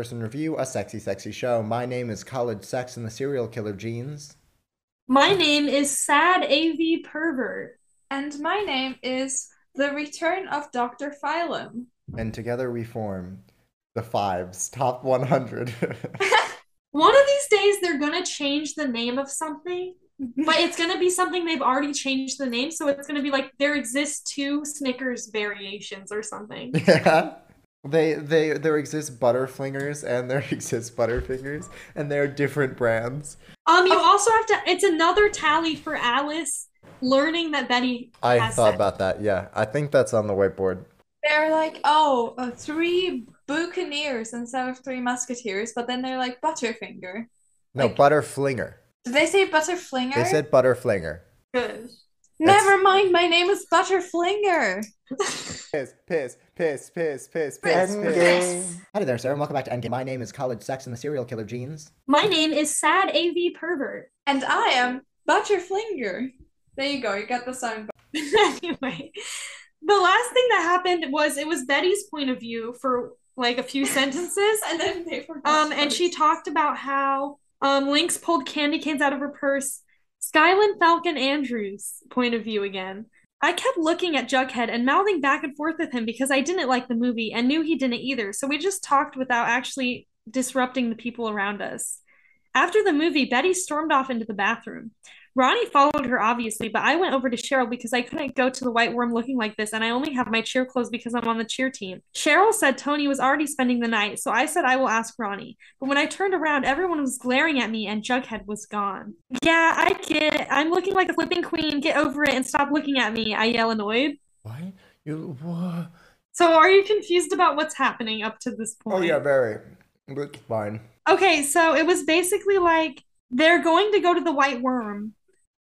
review a sexy, sexy show. My name is College Sex and the Serial Killer Genes. My name is Sad AV Pervert. And my name is The Return of Dr. Phylum. And together we form the Fives Top 100. One of these days, they're going to change the name of something, but it's going to be something they've already changed the name. So it's going to be like there exist two Snickers variations or something. yeah. They they there exist Butterflingers and there exist Butterfingers, and they're different brands. Um, you also have to, it's another tally for Alice learning that Betty I has thought sex. about that. Yeah, I think that's on the whiteboard. They're like, oh, uh, three Buccaneers instead of three Musketeers, but then they're like Butterfinger. No, Like- Butterflinger. Did they say Butterflinger? They said Butterflinger. Good. Never mind, my name is Butterflinger. Piss, piss, piss, piss, piss, piss, piss. Howdy there, sir, and welcome back to Endgame. My name is College Sex and the Serial Killer Genes. My name is Sad AV Pervert. And I am Butterflinger. There you go, you got the sound. anyway, the last thing that happened was it was Betty's point of view for like a few sentences. And then they forgot. Um, and she talked about how um Lynx pulled candy canes out of her purse. Skyland Falcon Andrews' point of view again. I kept looking at Jughead and mouthing back and forth with him because I didn't like the movie and knew he didn't either. So we just talked without actually disrupting the people around us. After the movie, Betty stormed off into the bathroom. Ronnie followed her, obviously, but I went over to Cheryl because I couldn't go to the Whyte Wyrm looking like this, and I only have my cheer clothes because I'm on the cheer team. Cheryl said Tony was already spending the night, so I said I will ask Ronnie. But when I turned around, everyone was glaring at me, and Jughead was gone. Yeah, I get it. I'm looking like a flipping queen. Get over it and stop looking at me. I yell annoyed. Why? You what? So, are you confused about what's happening up to this oh, point? Oh yeah, very. It's fine. Okay, so it was basically like they're going to go to the Whyte Wyrm.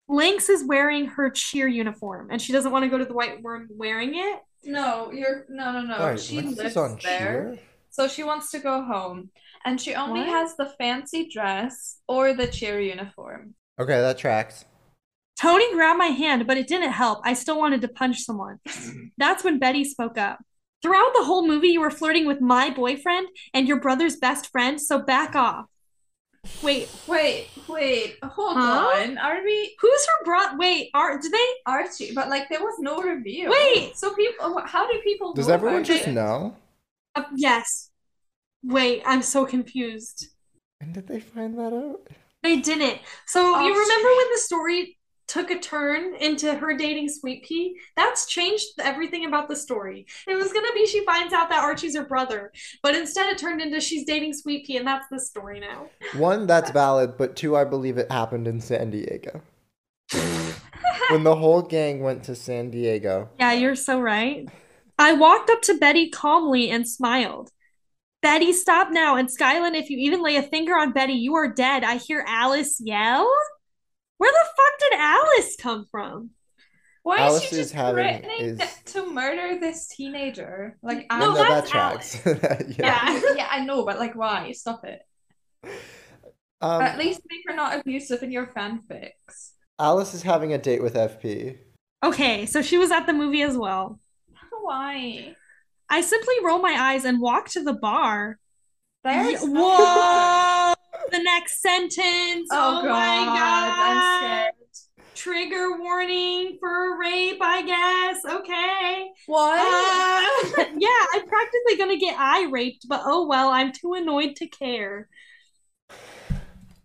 Lynx is wearing her cheer uniform, and she doesn't want to go to the Whyte Wyrm wearing it. No, you're no no no. Wait, she Lynx lives on there. cheer? So she wants to go home. And she only What? has the fancy dress or the cheer uniform. Okay, that tracks. Tony grabbed my hand, but it didn't help. I still wanted to punch someone. That's when Betty spoke up. Throughout the whole movie, you were flirting with my boyfriend and your brother's best friend, so back off. Wait, Wait, wait, hold Huh? on. Are we who's her bro? Wait, are do they? Archie? But like there was no review. Wait! So people how do people Does know everyone about just it? know? Uh, yes. Wait, I'm so confused. And did they find that out? They didn't. So Oh, you remember when the story took a turn into her dating Sweet Pea? That's changed everything about the story. It was gonna be she finds out that Archie's her brother, but instead it turned into she's dating Sweet Pea, and that's the story now. One, that's valid, but two, I believe it happened in San Diego. when the whole gang went to San Diego. Yeah, you're so right. I walked up to Betty calmly and smiled. Betty, stop now. And Skyland, if you even lay a finger on Betty, you are dead. I hear Alice yell. Where the fuck did Alice come from? Why Alice is she is just having- threatening is- to murder this teenager? Like I No, no, that tracks. yeah. yeah, yeah, I know, but like why? Stop it. Um, At least make her not abusive in your fanfics. Alice is having a date with FP. Okay, so she was at the movie as well. Why? I simply roll my eyes and walk to the bar. There's Ye- Whoa! the next sentence. Oh, Oh, god, my god. I'm scared. Trigger warning for rape, I guess. Okay. What? Uh, yeah, I'm practically gonna get eye raped, but oh well, I'm too annoyed to care.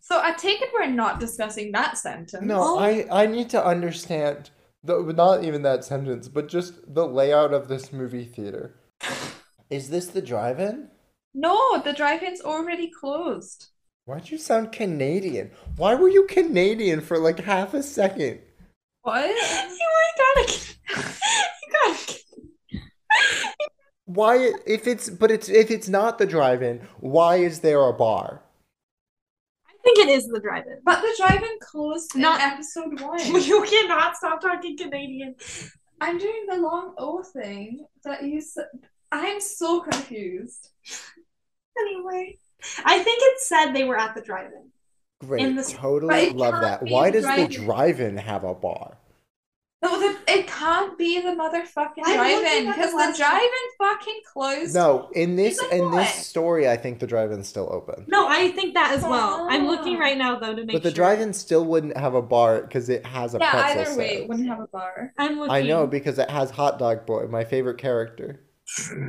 so I take it we're not discussing that sentence. No, Oh. I I need to understand the not even that sentence, but just the layout of this movie theater. Is this the drive-in? No, the drive-in's already closed. Why'd you sound Canadian? Why were you Canadian for like half a second? What? You gotta, you gotta. Why if it's but it's if it's not the drive-in, why is there a bar? I think it is the drive-in. But the drive-in closed Not- in episode one. You cannot stop talking Canadian. I'm doing the long O thing that you said. I'm so confused. Anyway, I think it said they were at the drive-in. Great, In the- But totally it love that. Why does the drive-in. drive-in have a bar? No, the, it can't be the motherfucking I'm drive-in because the the last- drive-in fucking closed. No, in this like in what? this story, I think the drive-in's still open. No, I think that as well. I'm looking Oh. right now though to make But the sure. drive-in still wouldn't have a bar because it has a Yeah, pretzel either way, it wouldn't have a bar. I'm looking. I know because it has Hot Dog Boy, my favorite character. I forgot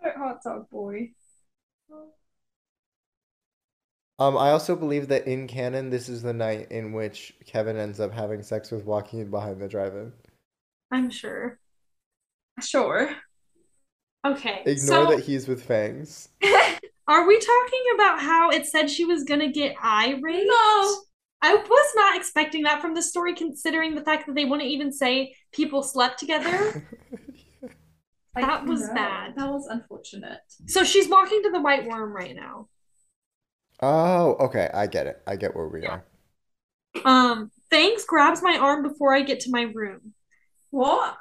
about Hot Dog Boy. Oh. Um, I also believe that in canon, this is the night in which Kevin ends up having sex with Joaquin behind the drive-in. I'm sure. Sure. Okay. Ignore so that he's with fangs. are we talking about how it said she was gonna get eye raped? No. I was not expecting that from the story, considering the fact that they wouldn't even say people slept together. I That was know. bad. That was unfortunate. So she's walking to the Whyte Wyrm right now. Oh, okay, I get it. I get where we are. Um, Fangs grabs my arm before I get to my room. What?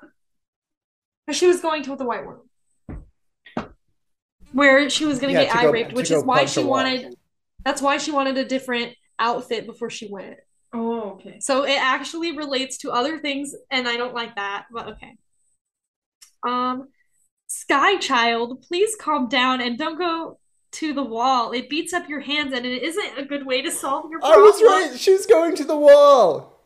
She was going to the White Room. Where she was gonna Yeah, get to eye go- raped, which is why she wanted that's why she wanted a different outfit before she went. Oh, okay. So it actually relates to other things, and I don't like that, but okay. Um, Sky Child, please calm down and don't go to the wall. It beats up your hands, and it isn't a good way to solve your I was right. She's going to the wall.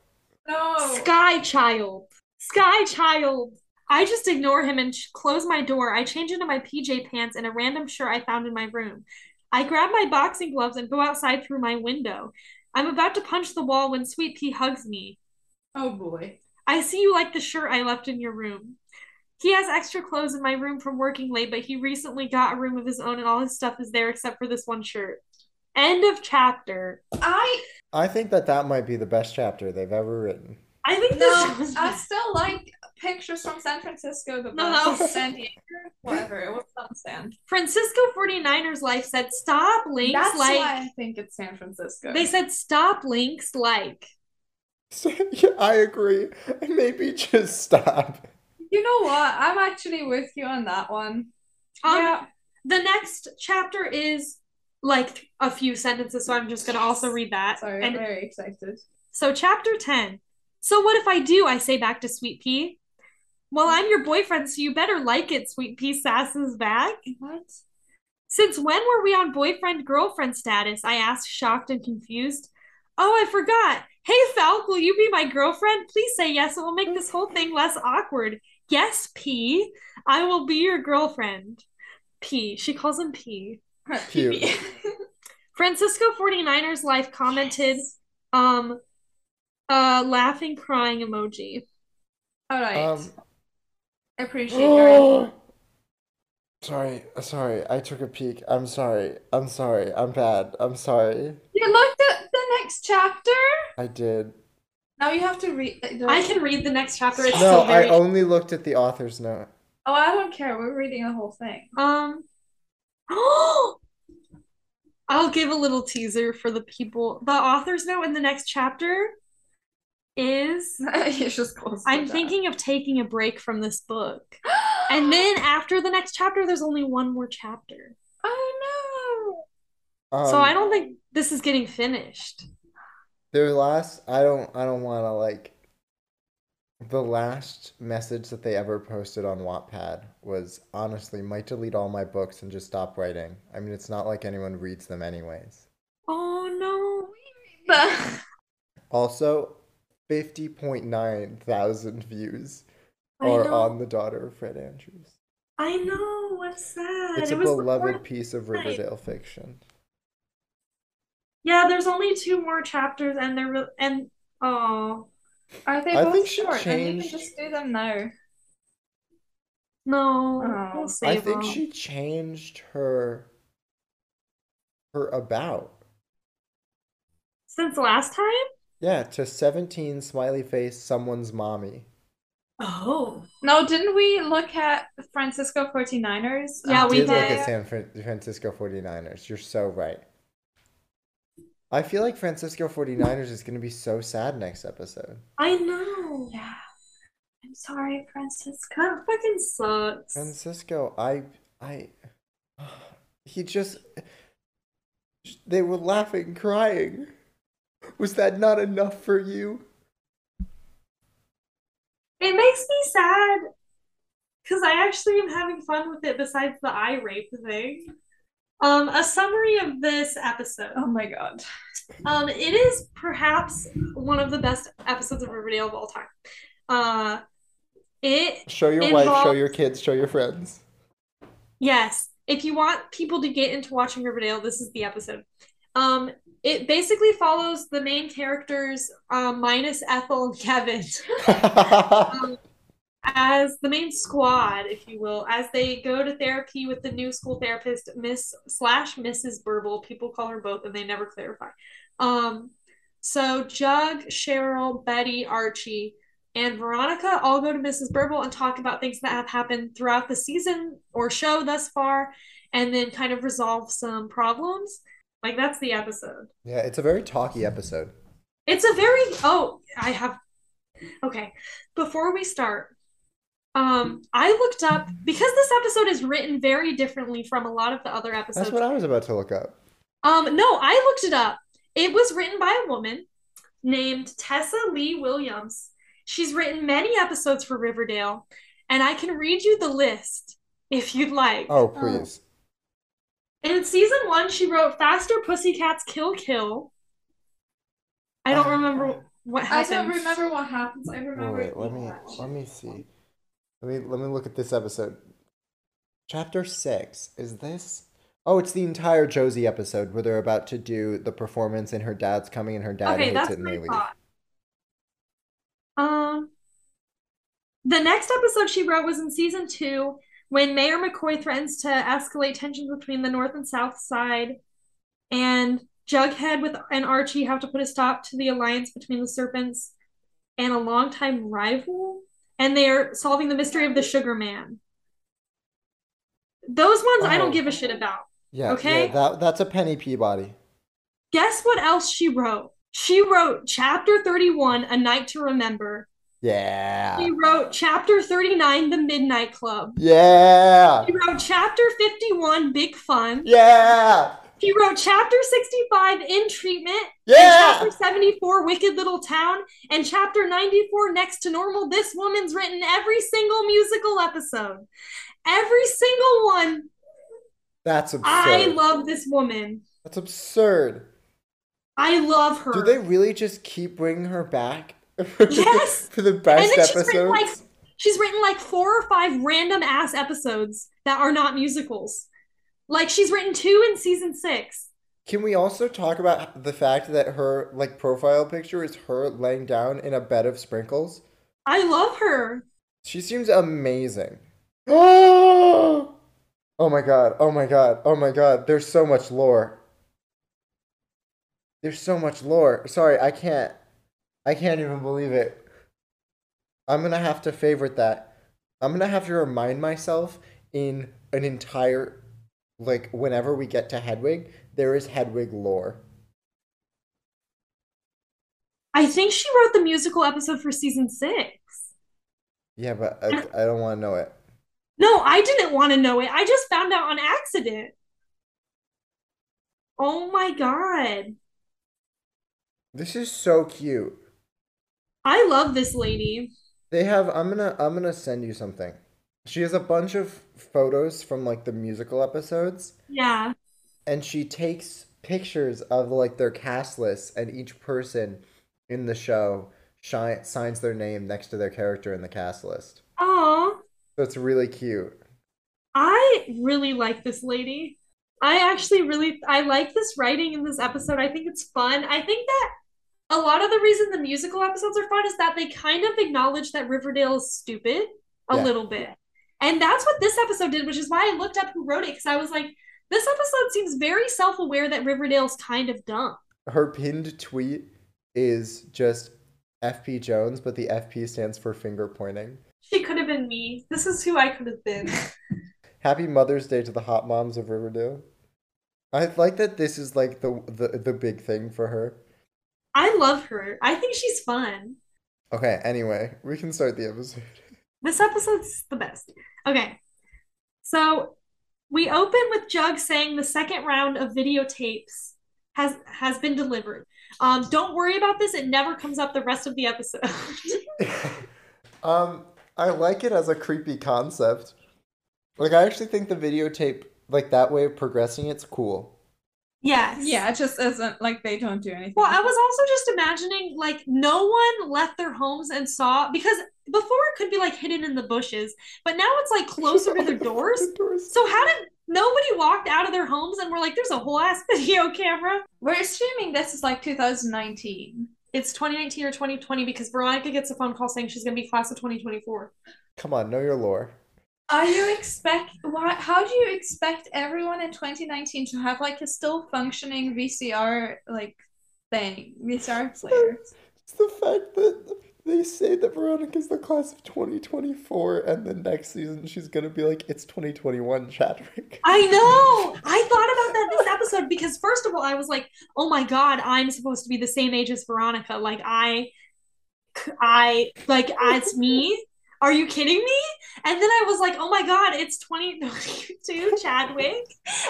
No. Sky Child, Sky Child. I just ignore him and sh- close my door. I change into my PJ pants and a random shirt I found in my room. I grab my boxing gloves and go outside through my window. I'm about to punch the wall when Sweet Pea hugs me. Oh boy. I see you like the shirt I left in your room. He has extra clothes in my room from working late, but he recently got a room of his own and all his stuff is there except for this one shirt. End of chapter. I I think that that might be the best chapter they've ever written. I think no. this I still like pictures from San Francisco. The No, best. that was- San Diego. Whatever. It was some San. Francisco 49ers life said stop links That's like why I think it's San Francisco. they said stop links like yeah, I agree. Maybe just stop. You know what? I'm actually with you on that one. um yeah. the next chapter is like a few sentences so I'm just going to also read that. Sorry, and I'm very excited. So, chapter 10. So, what if I do? I say back to Sweet Pea. Well, I'm your boyfriend, so you better like it, Sweet Pea sasses back. What? Since when were we on boyfriend girlfriend status? I asked, shocked and confused. Oh, I forgot. Hey, Falk, will you be my girlfriend? Please say yes. It will make this whole thing less awkward. Yes, P. I will be your girlfriend. P. She calls him P. Cute. Francisco 49ers life commented, um, uh, laughing, crying emoji. All right. Um, I appreciate your. sorry, sorry. I took a peek. I'm sorry. I'm sorry. I'm bad. I'm sorry. You looked at the next chapter. I did. Now you have to read. the- I can read the next chapter. It's No, still very. I only looked at the author's note. Oh, I don't care. We're reading the whole thing. Um. I'll give a little teaser for the people. The author's note in the next chapter is it's just close. I'm thinking of taking a break from this book. And then after the next chapter, there's only one more chapter. Oh no. So Um, I don't think this is getting finished. Their last, I don't, I don't want to like. The last message that they ever posted on Wattpad was honestly, might delete all my books and just stop writing. I mean, it's not like anyone reads them anyways. Oh no. Also, 50.9 thousand views are on The Daughter of Fred Andrews. I know. What's sad? It's It a was beloved piece of night. Riverdale fiction. Yeah, there's only two more chapters, and they're re- and oh Are they I both think she short? And you can changed- just do them now. no, Oh. we'll I save think them. she changed her her about. Since last time? Yeah, to 17 smiley face someone's mommy. Oh. No, didn't we look at Francisco 49ers? Yeah, I we did look did. at San Fran- Francisco 49ers. You're so right. I feel like Francisco 49ers is going to be so sad next episode. I know. Yeah. I'm sorry, Francisco. That fucking sucks. Francisco, I I he just they were laughing, crying. Was that not enough for you? It makes me sad because I actually am having fun with it besides the eye rape thing. Um, a summary of this episode. Oh my god. Um, it is perhaps one of the best episodes of Riverdale of all time. Uh, it Show your wife, show your kids, show your friends. Yes. If you want people to get into watching Riverdale, this is the episode. Um, it basically follows the main characters, um, minus Ethel and Kevin, um, as the main squad, if you will, as they go to therapy with the new school therapist, Miss slash Mrs. Burble. People call her both, and they never clarify. Um, so Jug, Cheryl, Betty, Archie, and Veronica all go to Mrs. Burble and talk about things that have happened throughout the season or show thus far, and then kind of resolve some problems. Like that's the episode. yeah, it's a very talky episode. It's a very oh, I have okay. Before we start, um, I looked up because this episode is written very differently from a lot of the other episodes. That's what I was about to look up. Um, no, I looked it up. It was written by a woman named Tessa Leigh Williams. She's written many episodes for Riverdale, and I can read you the list if you'd like. Oh, please. In season one, she wrote Faster Pussycats Kill Kill. I don't remember what happened. I don't remember what happens. I Oh, remember. wait, it let me let me see. Let me let me look at this episode. Chapter six. Is this? Oh, it's the entire Josie episode where they're about to do the performance and her dad's coming and her dad okay, hates that's it and they leave. thought. Um, the next episode she wrote was in season two when Mayor McCoy threatens to escalate tensions between the North and South side, and Jughead with and Archie have to put a stop to the alliance between the Serpents and a longtime rival, and they are solving the mystery of the Sugar Man. Those ones I Oh. don't give a shit about. Yeah, Okay. yeah, that that's a Penny Peabody. Guess what else she wrote? She wrote chapter 31, A Night to Remember. Yeah. She wrote chapter 39, The Midnight Club. Yeah. She wrote chapter 51, Big Fun. Yeah. She wrote chapter 65, In Treatment. Yeah. chapter 74, Wicked Little Town. And chapter 94, Next to Normal. This woman's written every single musical episode. Every single one. That's absurd. I love this woman. That's absurd. I love her. Do they really just keep bringing her back? Yes. For the best then she's episodes? like she's written like four or five random ass episodes that are not musicals. Like she's written two in season six. Can we also talk about the fact that her like profile picture is her laying down in a bed of sprinkles? I love her. She seems amazing. Oh! Oh my god. Oh my god. Oh my god. There's so much lore. There's so much lore. Sorry, I can't. I can't even believe it. I'm gonna have to favorite that. I'm gonna have to remind myself in an entire, like, whenever we get to Hedwig, there is Hedwig lore. I think she wrote the musical episode for season six. Yeah, but I, I don't want to know it. No, I didn't want to know it. I just found out on accident. Oh my god. This is so cute. I love this lady. They have I'm gonna I'm gonna send you something. She has a bunch of photos from like the musical episodes Yeah. and she takes pictures of like their cast lists and each person in the show shi- signs their name next to their character in the cast list. Aw. So it's really cute. I really like this lady. I actually really I like this writing in this episode. I think it's fun. I think that a lot of the reason the musical episodes are fun is that they kind of acknowledge that Riverdale is stupid a Yeah. little bit. And that's what this episode did, which is why I looked up who wrote it because I was like, this episode seems very self-aware that Riverdale's kind of dumb. Her pinned tweet is just FP Jones, but the FP stands for finger pointing. She could have been me. This is who I could have been. Happy Mother's Day to the hot moms of Riverdale. I like that this is like the the, the big thing for her. I love her. I think she's fun. Okay, anyway, we can start the episode. This episode's the best. Okay. So we open with Jug saying the second round of videotapes has has been delivered. Um, don't worry about this. It never comes up the rest of the episode. um, I like it as a creepy concept. Like I actually think the videotape, like that way of progressing, it's cool. Yes. Yeah, it just isn't like they don't do anything. Well, I was also just imagining like no one left their homes and saw because before it could be like hidden in the bushes, but now it's like closer to their doors. So how did nobody walked out of their homes and we're like, there's a whole ass video camera? We're assuming this is like 2019. It's 2019 or 2020 because Veronica gets a phone call saying she's gonna be class of 2024. Come on, know your lore. Are you expect why how do you expect everyone in 2019 to have like a still functioning VCR like thing, VCR player? It's the fact that they say that Veronica's the class of 2024 and then next season she's gonna be like, it's 2021, Chadwick. I know! I thought about that this episode because first of all, I was like, oh my god, I'm supposed to be the same age as Veronica. Like I I like it's me are you kidding me? And then I was like, oh my god, it's 2022 Chadwick.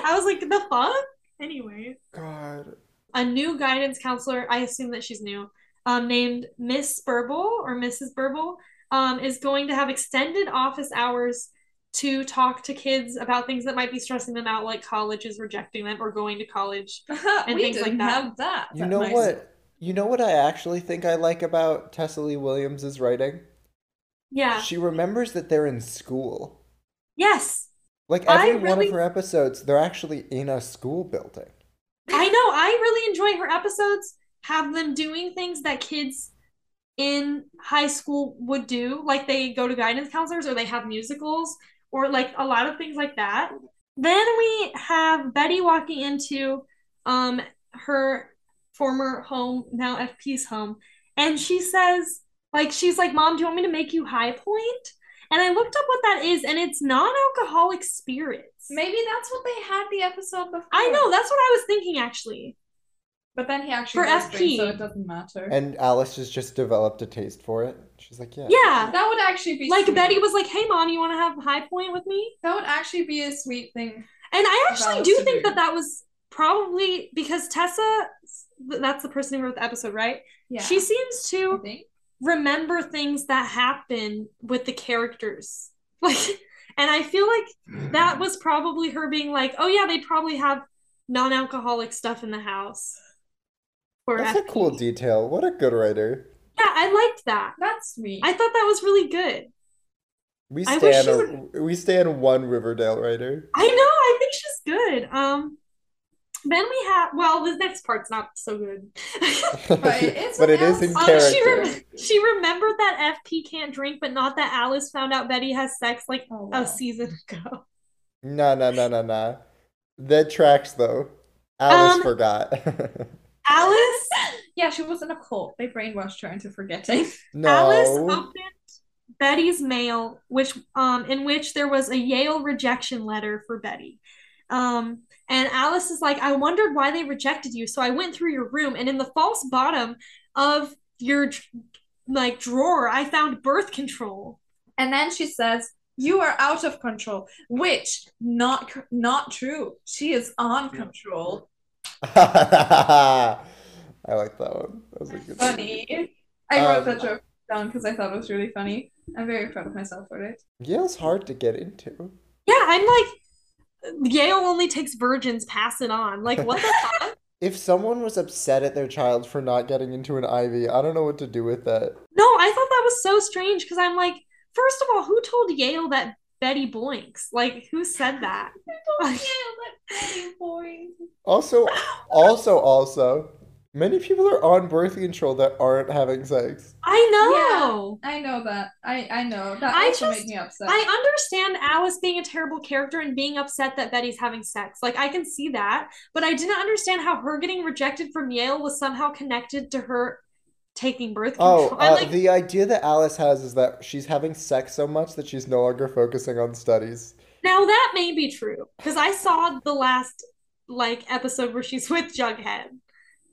I was like, the fuck? Anyway. God. A new guidance counselor, I assume that she's new, um, named Miss Burble or Mrs. Burble, um, is going to have extended office hours to talk to kids about things that might be stressing them out, like college is rejecting them or going to college and we things didn't like that. have that. You at know my what? You know what I actually think I like about Tessa Leigh Williams' writing? Yeah. She remembers that they're in school. Yes. Like I every one of her episodes, they're actually in a school building. I know. I really enjoy her episodes. Have them doing things that kids in high school would do, like they go to guidance counselors or they have musicals or like a lot of things like that. Then we have Betty walking into um her former home, now FP's home, and she says, like, she's like, Mom, do you want me to make you high point? And I looked up what that is, and it's non-alcoholic spirits. Maybe that's what they had the episode before. I know, that's what I was thinking actually. But then he actually For does drink, FP. so it doesn't matter. And Alice has just developed a taste for it. She's like, yeah. Yeah. that would actually be Like sweet. Betty was like, "Hey, mom, you want to have high point with me?" That would actually be a sweet thing. And I actually do think do. that that was probably because Tessa, that's the person who wrote the episode, right? Yeah. She seems to remember things that happen with the characters, like, and I feel like that was probably her being like, "Oh yeah, they probably have non-alcoholic stuff in the house." For That's a cool detail. What a good writer. Yeah, I liked that. That's sweet. I thought that was really good. We I wish stand she a, we stand one Riverdale writer. I know. I think she's good. Um, then we have well, the next part's not so good. But it is but it what is in else- Um, she character. rem- she remembered that FP can't drink, but not that Alice found out Betty has sex like Oh, wow. a season ago. No, no, no, no, no. That tracks though. Alice Um, forgot. Alice, yeah, she was in a cult. They brainwashed her into forgetting. Alice opened Betty's mail, which um in which there was a Yale rejection letter for Betty. Um, and Alice is like, I wondered why they rejected you, so I went through your room, and in the false bottom of your like drawer, I found birth control. And then she says, "You are out of control," which not not true. She is on control. I like that one. That was a good Funny. I wrote Um, that joke down because I thought it was really funny. I'm very proud of myself for it. Yale's hard to get into. Yeah, I'm like, Yale only takes virgins, pass it on. Like, what the fuck? If someone was upset at their child for not getting into an Ivy, I don't know what to do with that. No, I thought that was so strange because I'm like, first of all, who told Yale that Betty boinks? Like, who said that? Also, also, also, many people are on birth control that aren't having sex. I know. I know that. I I know that I also just- me upset. I understand Alice being a terrible character and being upset that Betty's having sex. Like, I can see that. But I didn't understand how her getting rejected from Yale was somehow connected to her taking birth Oh, control. I uh, like the idea that Alice has is that she's having sex so much that she's no longer focusing on studies. now that may be true because I saw the last like episode where she's with Jughead.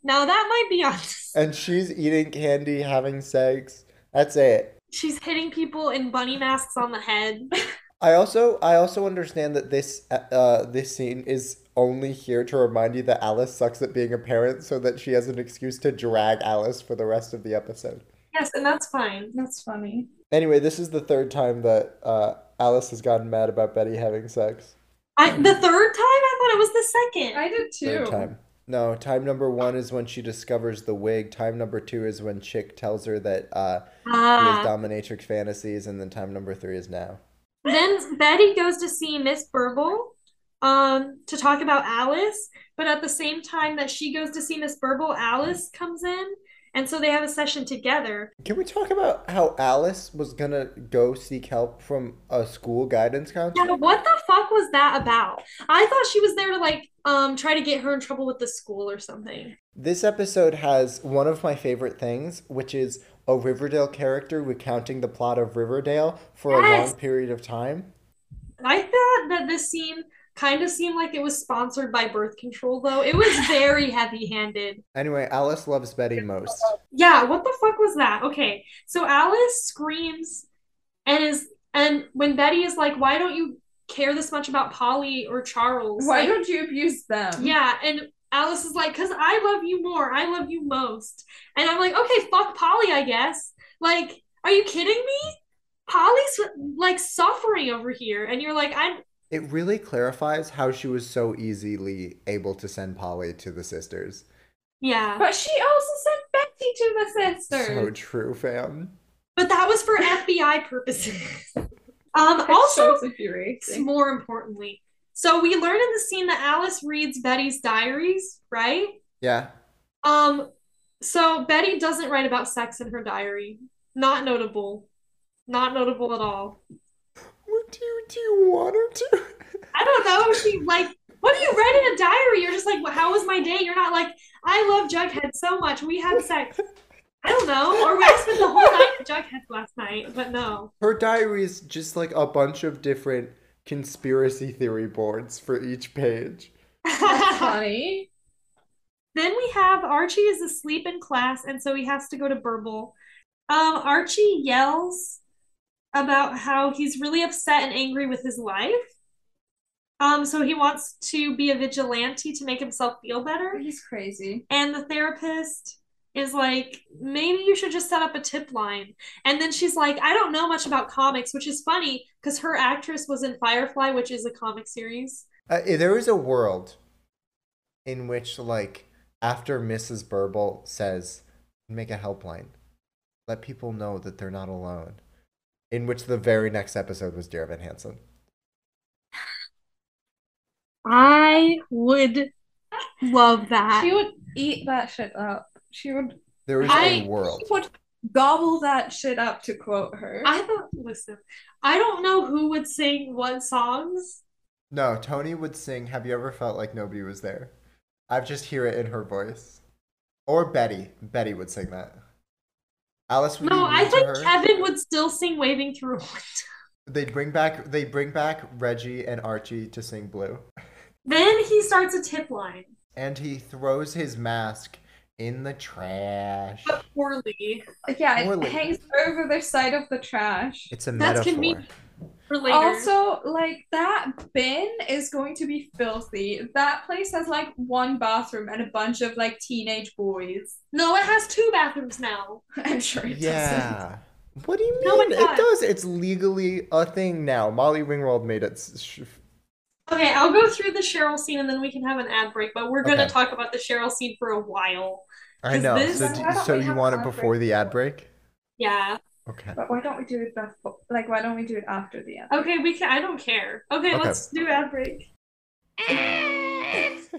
Now that might be on. And she's eating candy, having sex. That's it. She's hitting people in bunny masks on the head. I also I also understand that this uh this scene is only here to remind you that Alice sucks at being a parent so that she has an excuse to drag Alice for the rest of the episode. Yes, and that's fine. That's funny. Anyway, this is the third time that uh Alice has gotten mad about Betty having sex. I the third time I thought it was the second. I did too. Third time. No, time number one is when she discovers the wig. Time number two is when Chick tells her that uh, he has Ah. dominatrix fantasies, and then time number three is now. Then Betty goes to see Miss Burble um to talk about Alice, but at the same time that she goes to see Miss Burble, Alice comes in, and so they have a session together. Can we talk about how Alice was gonna go seek help from a school guidance counselor? Yeah, what the fuck was that about? I thought she was there to like um try to get her in trouble with the school or something. This episode has one of my favorite things, which is a Riverdale character recounting the plot of Riverdale for a long period of time. I thought that this scene kind of seemed like it was sponsored by birth control though. It was very heavy-handed. Anyway, Alice loves Betty most. Yeah, what the fuck was that? Okay, so Alice screams and is and when Betty is like, "Why don't you care this much about Polly or Charles?" Why Like, don't you abuse them? yeah, and Alice is like, "Cause I love you more. I love you most." And I'm like, "Okay, fuck Polly, I guess." Like, are you kidding me? Polly's like suffering over here, and you're like, "I'm." It really clarifies how she was so easily able to send Polly to the sisters. Yeah, But she also sent Betty to the sisters. So true, fam. but that was for FBI purposes. Um, That also, more importantly. So we learn in the scene that Alice reads Betty's diaries, right? Yeah. Um, so Betty doesn't write about sex in her diary. Not notable. Not notable at all. What do you do you want her to? I don't know. She like, what do you write in a diary? You're just like, "Well, how was my day? You're not like, I love Jughead so much. We had sex. I don't know. Or I spent the whole night with Jughead last night. But no. Her diary is just like a bunch of different conspiracy theory boards for each page. That's funny. Then we have Archie is asleep in class, and so he has to go to Burble. Um, Archie yells about how he's really upset and angry with his life. Um, so he wants to be a vigilante to make himself feel better. He's crazy. And the therapist is like, maybe you should just set up a tip line. And then she's like, I don't know much about comics, which is funny because her actress was in Firefly, which is a comic series. Uh, there is a world in which, like, after Mrs. Burble says, make a helpline, let people know that they're not alone. In which the very next episode was Dear Evan Hansen. I would love that. She would eat that shit up. She would There is I- a world. she would gobble that shit up to quote her. I thought, listen, I don't know who would sing what songs. No, Tony would sing Have You Ever Felt Like Nobody Was There? I just hear it in her voice. Or Betty. Betty would sing that. Alice would No, be I mean to think her. Kevin would still sing Waving Through a Window. They bring back they bring back Reggie and Archie to sing Blue. Then he starts a tip line, And he throws his mask in the trash. but poorly. yeah, it hangs over the side of the trash. It's a That's metaphor. convenient. For later. Also, like that bin is going to be filthy. That place has like one bathroom and a bunch of like teenage boys. no, it has two bathrooms now. I'm sure it doesn't. Yeah. What do you No, mean? it it does. does. It's legally a thing now. Molly Ringwald made it. sh- Okay, I'll go through the Cheryl scene and then we can have an ad break, but we're going to Okay. talk about the Cheryl scene for a while. I 'Cause know. this- so do, so you want it before break? the ad break? Yeah. Okay. But why don't we do it before? Like, why don't we do it after the end? Okay, we can I don't care. Okay, Okay. let's do ad break.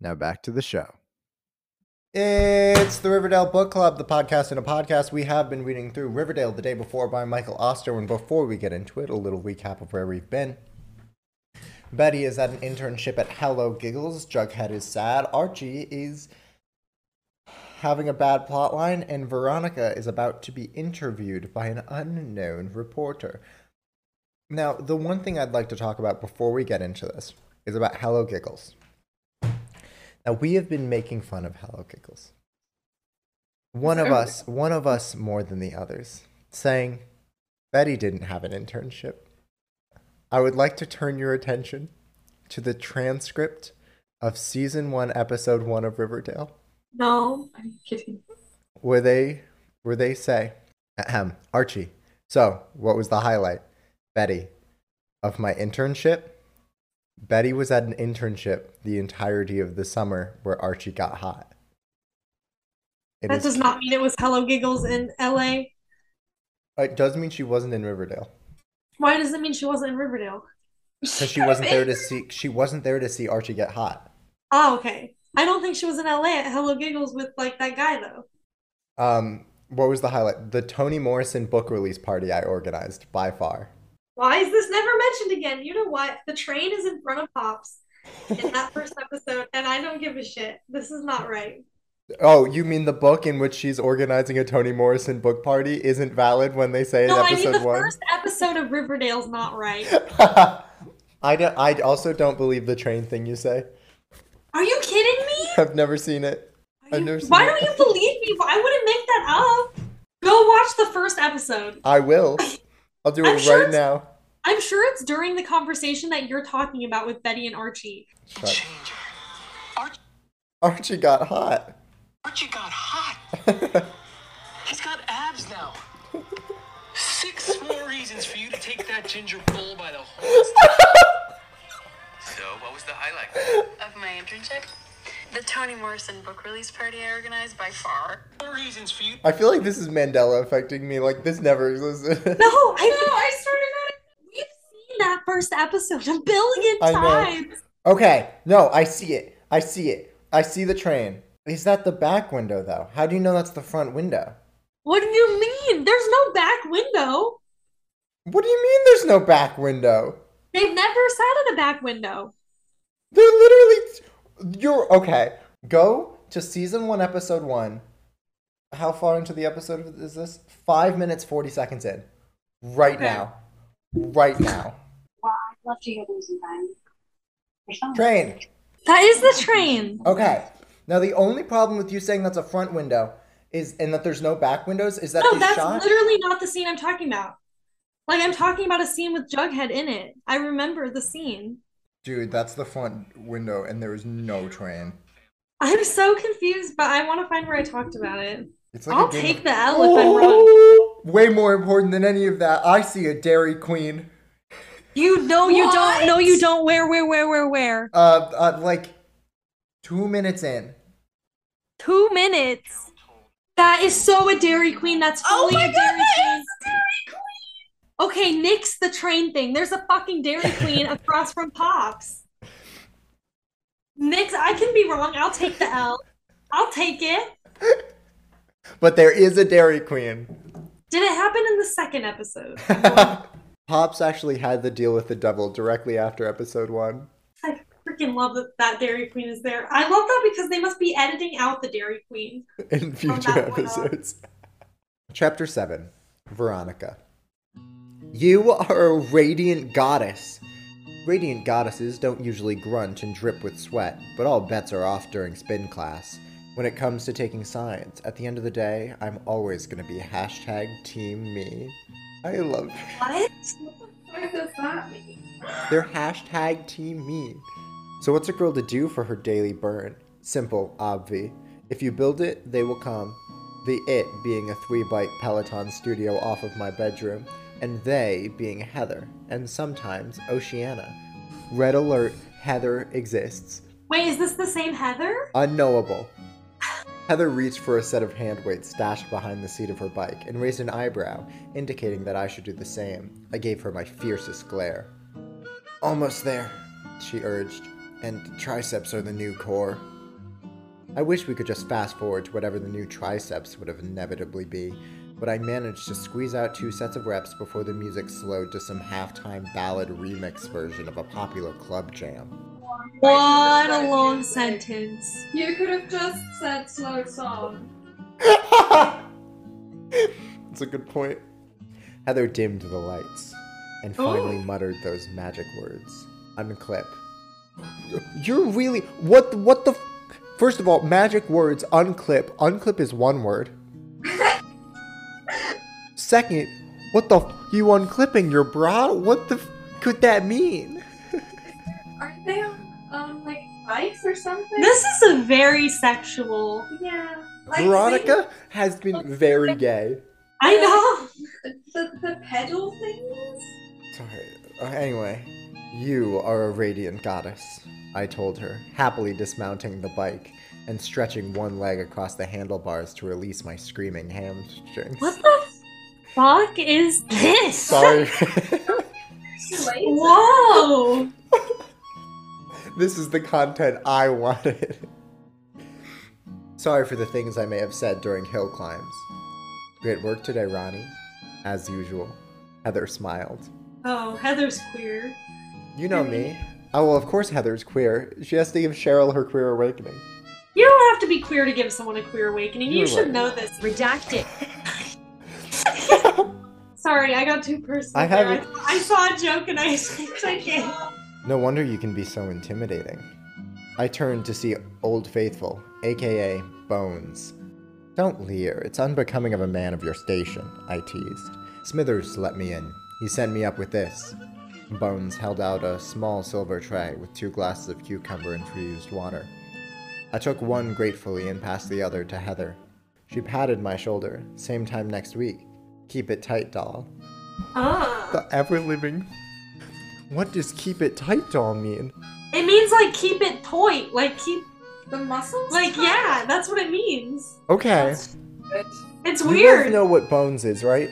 Now back to the show. It's the Riverdale Book Club, the podcast in a podcast. We have been reading through Riverdale the day before by Michael Oster. And before we get into it, a little recap of where we've been. Betty is at an internship at Hello Giggles. Jughead is sad. Archie is having a bad plotline, and Veronica is about to be interviewed by an unknown reporter. Now, the one thing I'd like to talk about before we get into this is about Hello Giggles. Now, we have been making fun of Hello Giggles. One of oh. us, one of us more than the others, saying Betty didn't have an internship. I would like to turn your attention to the transcript of season one, episode one of Riverdale, No. I'm kidding. Were they Were they say, Ahem, Archie. So, what was the highlight? Betty, of my internship. Betty was at an internship the entirety of the summer where Archie got hot. It That is- does not mean it was Hello Giggles in LA. It does mean she wasn't in Riverdale Why does it mean she wasn't in Riverdale? because she wasn't there to see. She wasn't there to see Archie get hot. Oh, okay. I don't think she was in LA at Hello Giggles with like that guy though. Um, what was the highlight? The Toni Morrison book release party I organized by far. Why is this never mentioned again? You know what? The train is in front of Pops in that first episode, and I don't give a shit. This is not right. Oh, you mean the book in which she's organizing a Toni Morrison book party isn't valid when they say in No, I mean episode the one? first episode of Riverdale's not right. I, don't, I also don't believe the train thing you say. Are you? I've never seen it. Are I've never seen Why it. don't you believe me? I wouldn't make that up. Go watch the first episode. I will. I'll do it sure right now. I'm sure it's during the conversation that you're talking about with Betty and Archie. Shut. Changer. Archie got hot. Archie got hot. He's got abs now. Six more reasons for you to take that ginger bull by the horns. So, what was the highlight? of my internship. The Toni Morrison book release party I organized by far. Reasons for you. I feel like this is Mandela affecting me. Like this never existed. No, I know. I started on. We've seen that first episode a billion I know. times. Okay, no, I see it. I see it. I see the train. Is that the back window though? How do you know that's the front window? What do you mean? There's no back window. What do you mean there's no back window? They've never sat in a back window. They're literally you're okay. Go to season 1 episode 1. How far into the episode is this? 5 minutes 40 seconds in. Right Okay. now. Right now. Well, I'd love to hear them sometime. Or. Train. That is the train. Okay. Now the only problem with you saying that's a front window is and that there's no back windows is that No, that's shot literally not the scene I'm talking about. Like I'm talking about a scene with Jughead in it. I remember the scene. Dude, that's the front window, and there is no train. I'm so confused, but I want to find where I talked about it. It's like I'll take of- the L if I'm wrong. Way more important than any of that. I see a Dairy Queen. You know you don't. No, you don't. Where? Where? Where? Where? Where? Uh, uh, like two minutes in. Two minutes. That is so a Dairy Queen. That's Oh my a Dairy that Queen. is the Dairy Queen! Okay, nix the train thing. There's a fucking Dairy Queen across from Pops. Nix, I can be wrong. I'll take the L. I'll take it. But there is a Dairy Queen. Did it happen in the second episode? Pops actually had the deal with the devil directly after episode one. I freaking love that that Dairy Queen is there. I love that because they must be editing out the Dairy Queen. in future that point on. episodes. Chapter 7 Veronica. You are a radiant goddess. Radiant goddesses don't usually grunt and drip with sweat, but all bets are off during spin class. When it comes to taking sides, at the end of the day, I'm always gonna be hashtag team me. I love What? What does that mean? They're hashtag team me. So what's a girl to do for her daily burn? Simple, obvi. If you build it, they will come. The it being a three byte Peloton studio off of my bedroom, and they being Heather, and sometimes Oceana. Red alert, Heather exists. Wait, is this the same Heather? Unknowable. Heather reached for a set of hand weights stashed behind the seat of her bike and raised an eyebrow, indicating that I should do the same. I gave her my fiercest glare. Almost there, she urged, and triceps are the new core. I wish we could just fast forward to whatever the new triceps would have inevitably be, but I managed to squeeze out two sets of reps before the music slowed to some halftime ballad remix version of a popular club jam. What a long sentence. You could have just said slow song. That's a good point. Heather dimmed the lights and oh. finally muttered those magic words. Unclip. You're really what what the f- First of all, magic words unclip. Unclip is one word. Second, what the f- you unclipping your bra? What the f- could that mean? Aren't they on um like bikes or something? This is a very sexual. yeah. Like Veronica has been very gay. I know. the the pedal things. Sorry. Uh, anyway, you are a radiant goddess, I told her, happily dismounting the bike and stretching one leg across the handlebars to release my screaming hamstrings. What the fuck is this? Sorry. Whoa. this is the content I wanted. Sorry for the things I may have said during hill climbs. Great work today, Ronnie. As usual. Heather smiled. Oh, Heather's queer. You know me. Oh, well, of course Heather's queer. She has to give Cheryl her queer awakening. You don't have to be queer to give someone a queer awakening. You You're should right. know this. Redacted. Sorry, I got too personal. I haven't- I, I saw a joke and I took it. No wonder you can be so intimidating. I turned to see Old Faithful, aka Bones. Don't leer, it's unbecoming of a man of your station, I teased. Smithers let me in. He sent me up with this. Bones held out a small silver tray with two glasses of cucumber infused water. I took one gratefully and passed the other to Heather. She patted my shoulder. Same time next week. Keep it tight, doll. Ah. The ever living. What does keep it tight, doll mean? It means like keep it tight. Like keep The muscles. like yeah, that's what it means. Okay. It's weird. You guys know what Bones is, right?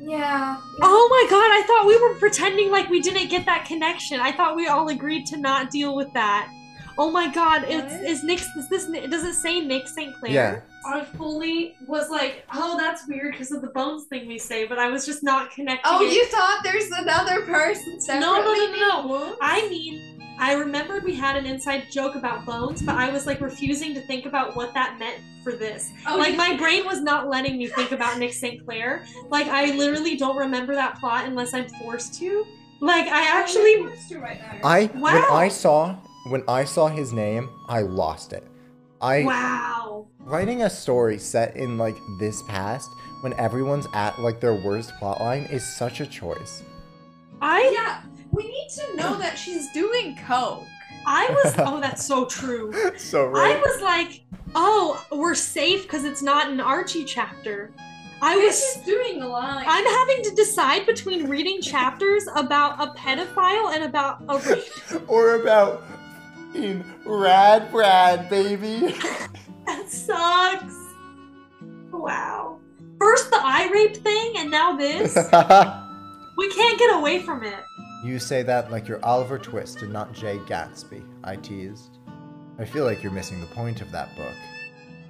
Yeah. Oh my god, I thought we were pretending like we didn't get that connection. I thought we all agreed to not deal with that. Oh my god, it's What? is Nick is this does it say Nick St. Clair? Yeah. I fully was like, oh, that's weird because of the bones thing we say, but I was just not connecting. Oh, it. you thought there's another person separately? No, no, no, no, no. I mean, I remembered we had an inside joke about bones, but I was like refusing to think about what that meant for this. Oh, like you- my brain was not letting me think about Nick St. Clair. Like I literally don't remember that plot unless I'm forced to. Like I Oh, actually you're forced to right now. I when I saw when I saw his name, I lost it. I Wow. writing a story set in like this past when everyone's at like their worst plotline is such a choice. I Yeah, we need to know that she's doing coke. I was oh that's so true. so I was like, oh, we're safe because it's not an Archie chapter. I was She's doing a line. I'm having to decide between reading chapters about a pedophile and about a rape. or about in rad Brad, baby. That sucks. Wow. First the eye rape thing, and now this. We can't get away from it. you say that like you're Oliver Twist and not Jay Gatsby, I teased. I feel like you're missing the point of that book.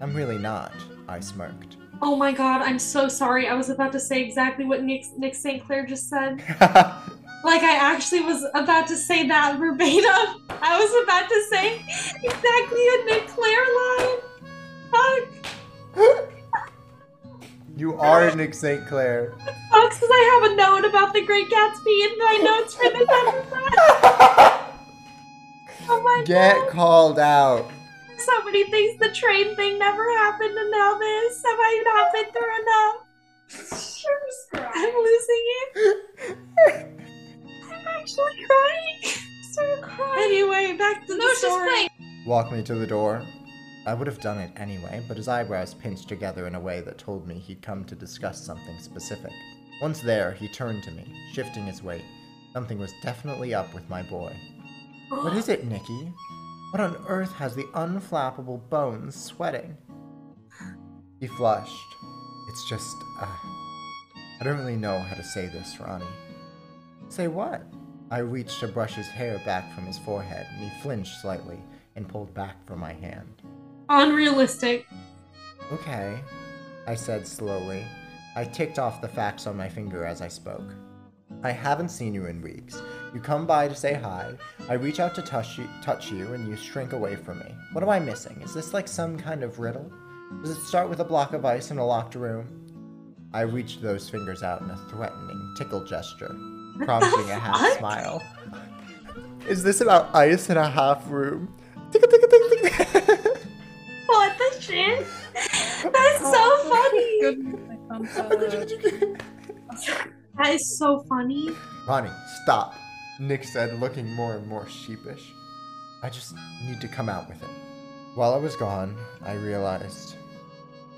I'm really not, I smirked. Oh my god, I'm so sorry. I was about to say exactly what Nick, Nick St. Clair just said. Like, I actually was about to say that verbatim. I was about to say exactly a Nick Clair line. Fuck. you are Nick St. Clair. Sucks because I have a note about the Great Gatsby in my notes for this episode. Oh my god. Get god. called out. Somebody thinks the train thing never happened and now this. Have I not been through enough? I'm losing it. I'm actually crying. So crying. Anyway, back to no, the story. playing. Walk me to the door. I would have done it anyway, but his eyebrows pinched together in a way that told me he'd come to discuss something specific. Once there, he turned to me, shifting his weight. Something was definitely up with my boy. What is it, Nikki? What on earth has the unflappable bones sweating? He flushed. It's just, uh, I don't really know how to say this, Ronnie. Say what? I reached to brush his hair back from his forehead, and he flinched slightly and pulled back from my hand. Unrealistic. Okay, I said slowly. I ticked off the facts on my finger as I spoke. I haven't seen you in weeks. You come by to say hi. I reach out to touch you, touch you, and you shrink away from me. What am I missing? Is this like some kind of riddle? Does it start with a block of ice in a locked room? I reached those fingers out in a threatening tickle gesture, prompting a half fuck? smile. Is this about ice in a half room? What the shit? That's so oh, funny. Goodness, I can't follow. That is so funny. Ronnie, stop. Nick said, looking more and more sheepish. I just need to come out with it. While I was gone, I realized.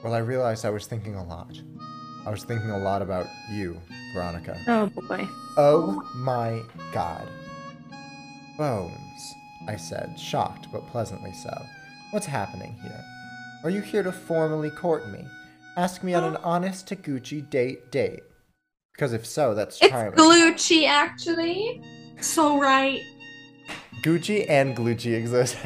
Well, I realized I was thinking a lot. I was thinking a lot about you, Veronica. Oh boy. Oh my god. Bones, I said, shocked but pleasantly so. What's happening here? Are you here to formally court me? Ask me on an honest Taguchi date date? Because if so, that's charming. It's. Glucci, actually. So right. Gucci and Glucci exist.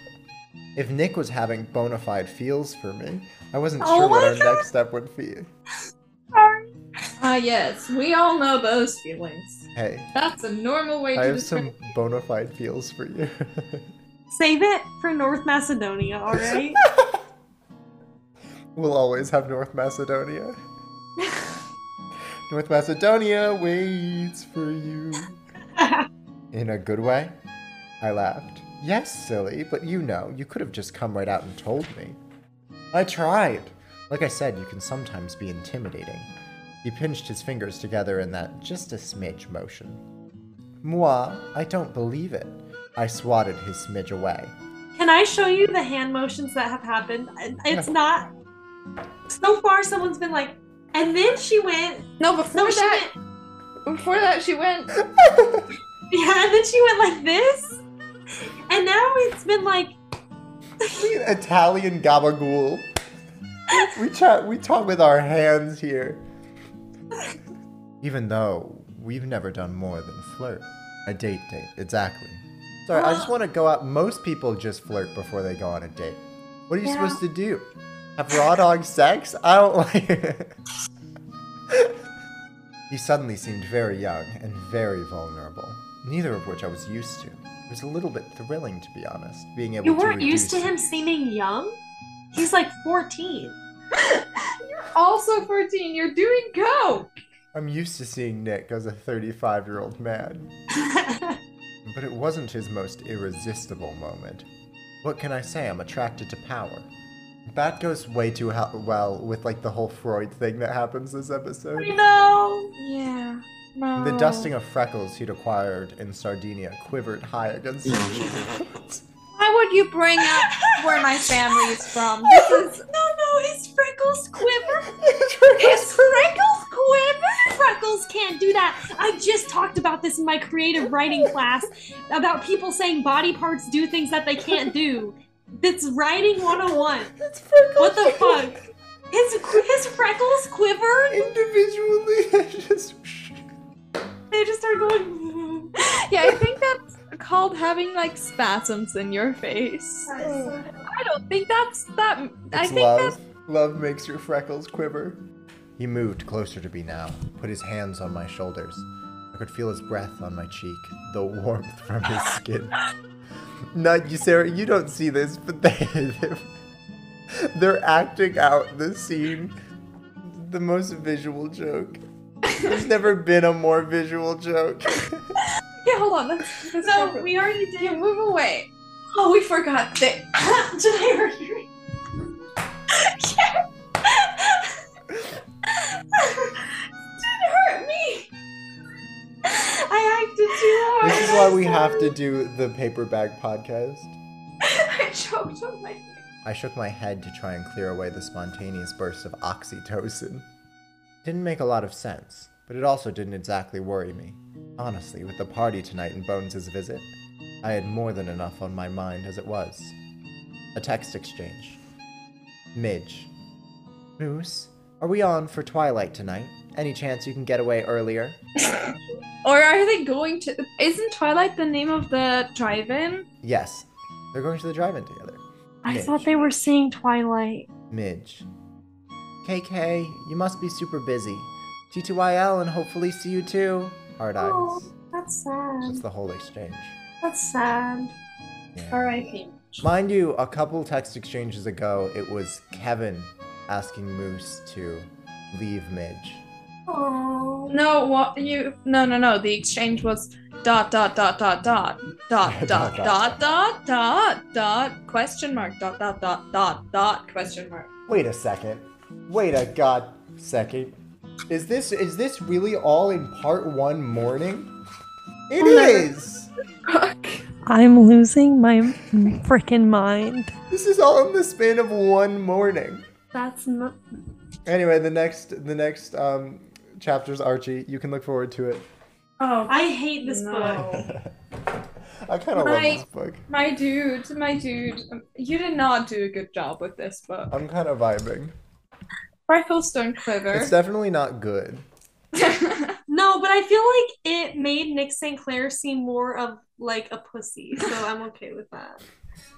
if Nick was having bona fide feels for me, I wasn't Oh sure what our God. next step would be. Yes, we all know those feelings. Hey, That's a normal way I to have some bona fide feels for you. Save it for North Macedonia, alright? we'll always have North Macedonia. North Macedonia waits for you. In a good way? I laughed. Yes, silly, but you know, you could have just come right out and told me. I tried. Like I said, you can sometimes be intimidating. He pinched his fingers together in that just a smidge motion. Moi, I don't believe it. I swatted his smidge away. Can I show you the hand motions that have happened? It's not. So far, someone's been like, and then she went. No, before No, that, went. before that, she went. Yeah, and then she went like this. And now it's been like. Italian gabagool. We chat. We talk with our hands here. Even though we've never done more than flirt. A date date, exactly. Sorry, I just want to go out. Most people just flirt before they go on a date. What are you Yeah. supposed to do? Have raw dog sex? I don't like it. he suddenly seemed very young and very vulnerable, neither of which I was used to. It was a little bit thrilling, to be honest, being able You to You weren't used to him seeming young? He's like 14. You're also 14. You're doing coke. I'm used to seeing Nick as a 35 year old man, but it wasn't his most irresistible moment. What can I say? I'm attracted to power. That goes way too hel- well with like the whole Freud thing that happens this episode. I know. Yeah. No. The dusting of freckles he'd acquired in Sardinia quivered high against his cheeks. Why would you bring up where my family is from? This is No, no, his freckles quiver. His freckles quiver. Freckles can't do that. I just talked about this in my creative writing class about people saying body parts do things that they can't do. That's writing 101. It's freckles. What the fuck? His his freckles quivered. Individually, just. They just start going. yeah. I think that's called having like spasms in your face. I don't think that's that. I think love. that's Love makes your freckles quiver. He moved closer to me now, put his hands on my shoulders. I could feel his breath on my cheek, the warmth from his skin. Not you, Sarah. You don't see this, but they they're acting out the scene. The most visual joke. There's never been a more visual joke. yeah. Hold on. Let's, let's No, go. we already did. Yeah, move away. Oh, we forgot that. Did I hurt Didn't hurt me. I acted too hard. This is why we have to do the paper bag podcast. I choked on my. I shook my head to try and clear away the spontaneous burst of oxytocin. Didn't make a lot of sense, but it also didn't exactly worry me. Honestly, with the party tonight and Bones' visit, I had more than enough on my mind as it was. A text exchange. Midge. Moose, are we on for Twilight tonight? Any chance you can get away earlier? Or are they going to? Isn't Twilight the name of the drive-in? Yes. They're going to the drive-in together. I thought they were seeing Twilight. Midge. KK, you must be super busy. T2YL and hopefully see you too. Hard oh, eyes. Oh, that's sad. That's the whole exchange. That's sad. Yeah. R.I.P. Mind you, a couple text exchanges ago, it was Kevin asking Moose to leave Midge. Oh. No, what you? No, no, no. The exchange was dot dot dot dot dot dot dot dot dot dot dot question mark dot dot dot dot dot question mark. Wait a second. Wait a god second. Is this is this really all in part one morning? It is. I'm losing my freaking mind. This is all in the span of one morning. That's not. Anyway, the next the next um chapter's Archie. You can look forward to it. Oh, I hate this No. book. I kind of love this book. my dude, my dude, you did not do a good job with this book. I'm kind of vibing. Freckles don't quiver. It's definitely not good. No, but I feel like it made Nick St. Clair seem more of like a pussy, so I'm okay with that.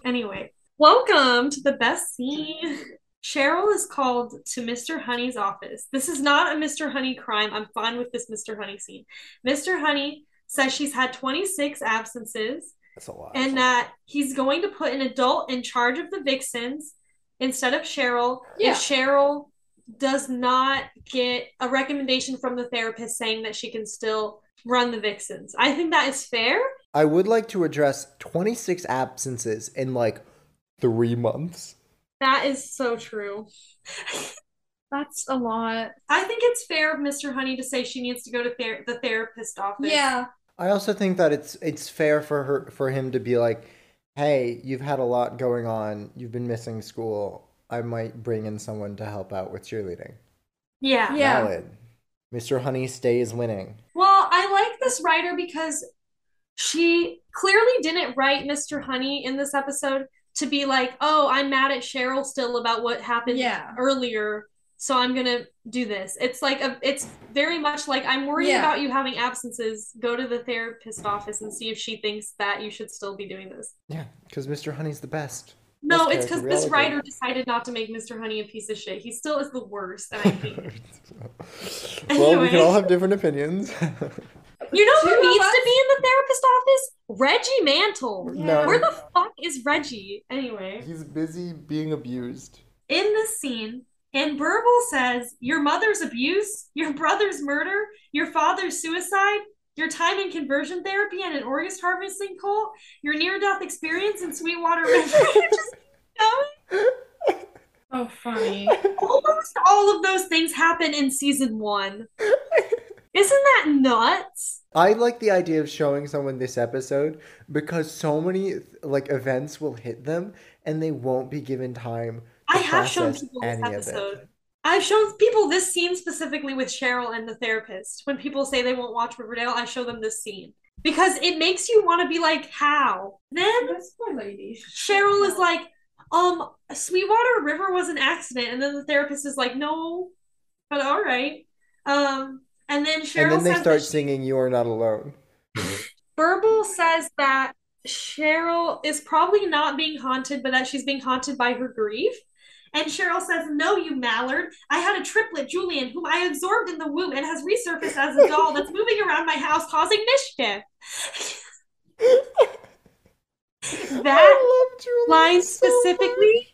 Anyway, welcome to the best scene. Cheryl is called to Mr. Honey's office. This is not a Mr. Honey crime. I'm fine with this Mr. Honey scene. Mr. Honey says she's had 26 absences That's a lot. and that he's going to put an adult in charge of the Vixens instead of Cheryl Yeah. if Cheryl does not get a recommendation from the therapist saying that she can still run the Vixens. I think that is fair. I would like to address 26 absences in like three months. That is so true. That's a lot. I think it's fair of Mr. Honey to say she needs to go to ther- the therapist office. Yeah. I also think that it's it's fair for her for him to be like, "Hey, you've had a lot going on. You've been missing school. I might bring in someone to help out with cheerleading." Yeah. Yeah. Valid. Mr. Honey stays winning. Well, I like this writer because she clearly didn't write Mr. Honey in this episode to be like, oh, I'm mad at Cheryl still about what happened Yeah. earlier, so I'm gonna do this. It's like a, it's very much like I'm worried Yeah. about you having absences. Go to the therapist office and see if she thinks that you should still be doing this. Yeah, because Mr. Honey's the best. No, Best it's because this writer decided not to make Mr. Honey a piece of shit. He still is the worst, and I hate it. well, we can all have different opinions. You know who needs us- to be in the therapist office? Reggie Mantle. No. Where the fuck is Reggie? Anyway, He's busy being abused. in this scene, and Burble says, Your mother's abuse, your brother's murder, your father's suicide, your time in conversion therapy and an organ harvesting cult, your near death experience in Sweetwater River. Just. Oh, funny. Almost all of those things happen in season one. Isn't that nuts? I like the idea of showing someone this episode because so many like events will hit them and they won't be given time to I have shown people this any of episode. I've shown people this scene specifically with Cheryl and the therapist. When people say they won't watch Riverdale, I show them this scene because it makes you want to be like, how? Then That's my lady. Cheryl is like, um, Sweetwater River was an accident, and then the therapist is like, no, but all right. Um, and then Cheryl and then they start singing "You Are Not Alone." Burble says that Cheryl is probably not being haunted, but that she's being haunted by her grief. And Cheryl says, No, you mallard. I had a triplet, Julian, whom I absorbed in the womb and has resurfaced as a doll that's moving around my house causing mischief. that line so specifically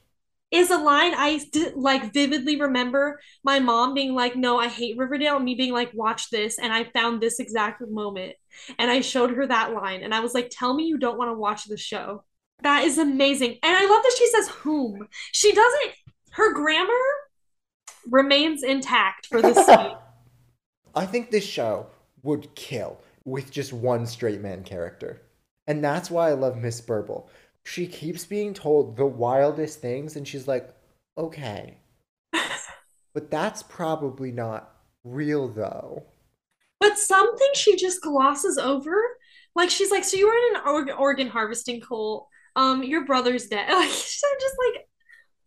is a line I like vividly remember my mom being like, "No, I hate Riverdale," and me being like, "Watch this," and I found this exact moment, and I showed her that line, and I was like, "Tell me you don't want to watch the show." That is amazing, and I love that she says "whom." She doesn't. Her grammar remains intact for this scene. I think this show would kill with just one straight man character. And that's why I love Miss Burble. She keeps being told the wildest things, and she's like, okay. but that's probably not real, though. But something she just glosses over. Like she's like, so you were in an org- organ harvesting cult. Um, your brother's dead. Like she's just like,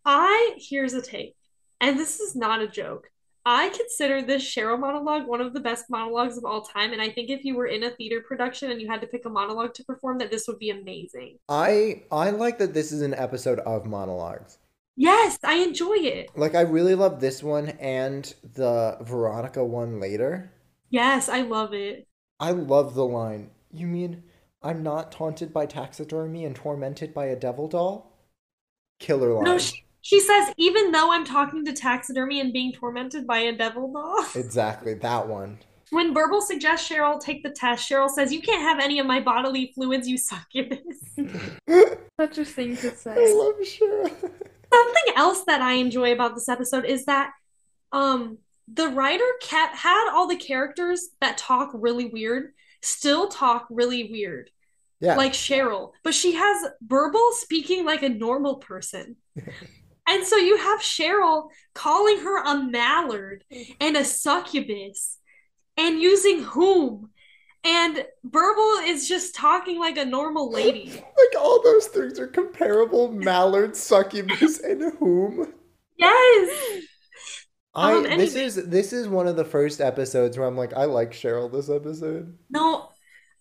I here's a take, and this is not a joke. I consider this Cheryl monologue one of the best monologues of all time, and I think if you were in a theater production and you had to pick a monologue to perform, that this would be amazing. I I like that this is an episode of monologues. Yes, I enjoy it. Like I really love this one and the Veronica one later. Yes, I love it. I love the line. You mean I'm not taunted by taxidermy and tormented by a devil doll? Killer line. No, she, she says, even though I'm talking to taxidermy and being tormented by a devil doll. Exactly, that one. When Burble suggests Cheryl take the test, Cheryl says, You can't have any of my bodily fluids, you succubus. Such a thing to say. I love Cheryl. Something else that I enjoy about this episode is that um the writer kept had all the characters that talk really weird still talk really weird. Yeah. Like Cheryl, but she has Burble speaking like a normal person. And so you have Cheryl calling her a mallard and a succubus and using whom. And Burble is just talking like a normal lady. like all those things are comparable. Mallard, succubus, and whom. Yes. I Um, this is this is one of the first episodes where I'm like, I like Cheryl this episode. No,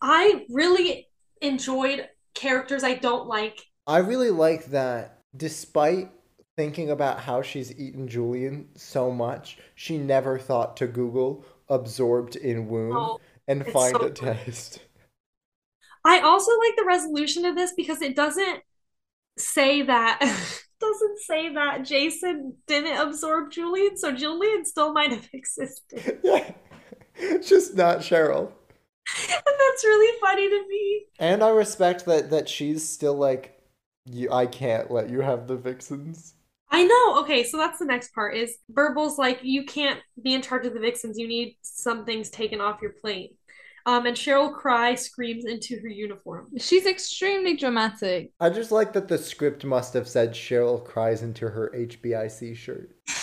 I really enjoyed characters I don't like. I really like that despite thinking about how she's eaten Julian so much, she never thought to Google absorbed in womb Oh, and find so a test. I also like the resolution of this because it doesn't say that doesn't say that Jason didn't absorb Julian, so Julian still might have existed. yeah. Just not Cheryl. and that's really funny to me. And I respect that that she's still like you I can't let you have the vixens. I know. Okay, so that's the next part is Burble's like, you can't be in charge of the Vixens. You need some things taken off your plate. Um, and Cheryl Cry screams into her uniform. She's extremely dramatic. I just like that the script must have said Cheryl cries into her HBIC shirt.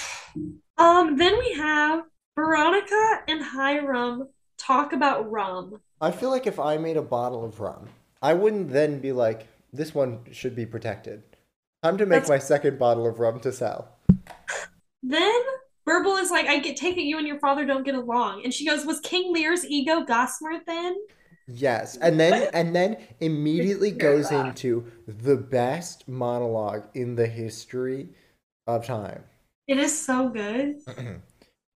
Um, then we have Veronica and Hiram talk about rum. I feel like if I made a bottle of rum, I wouldn't then be like, this one should be protected. Time to make That's- my second bottle of rum to sell. Then Burble is like, I get take it you and your father don't get along. And she goes, Was King Lear's ego Gossamer then? Yes, and then and then immediately goes into the best monologue in the history of time. It is so good.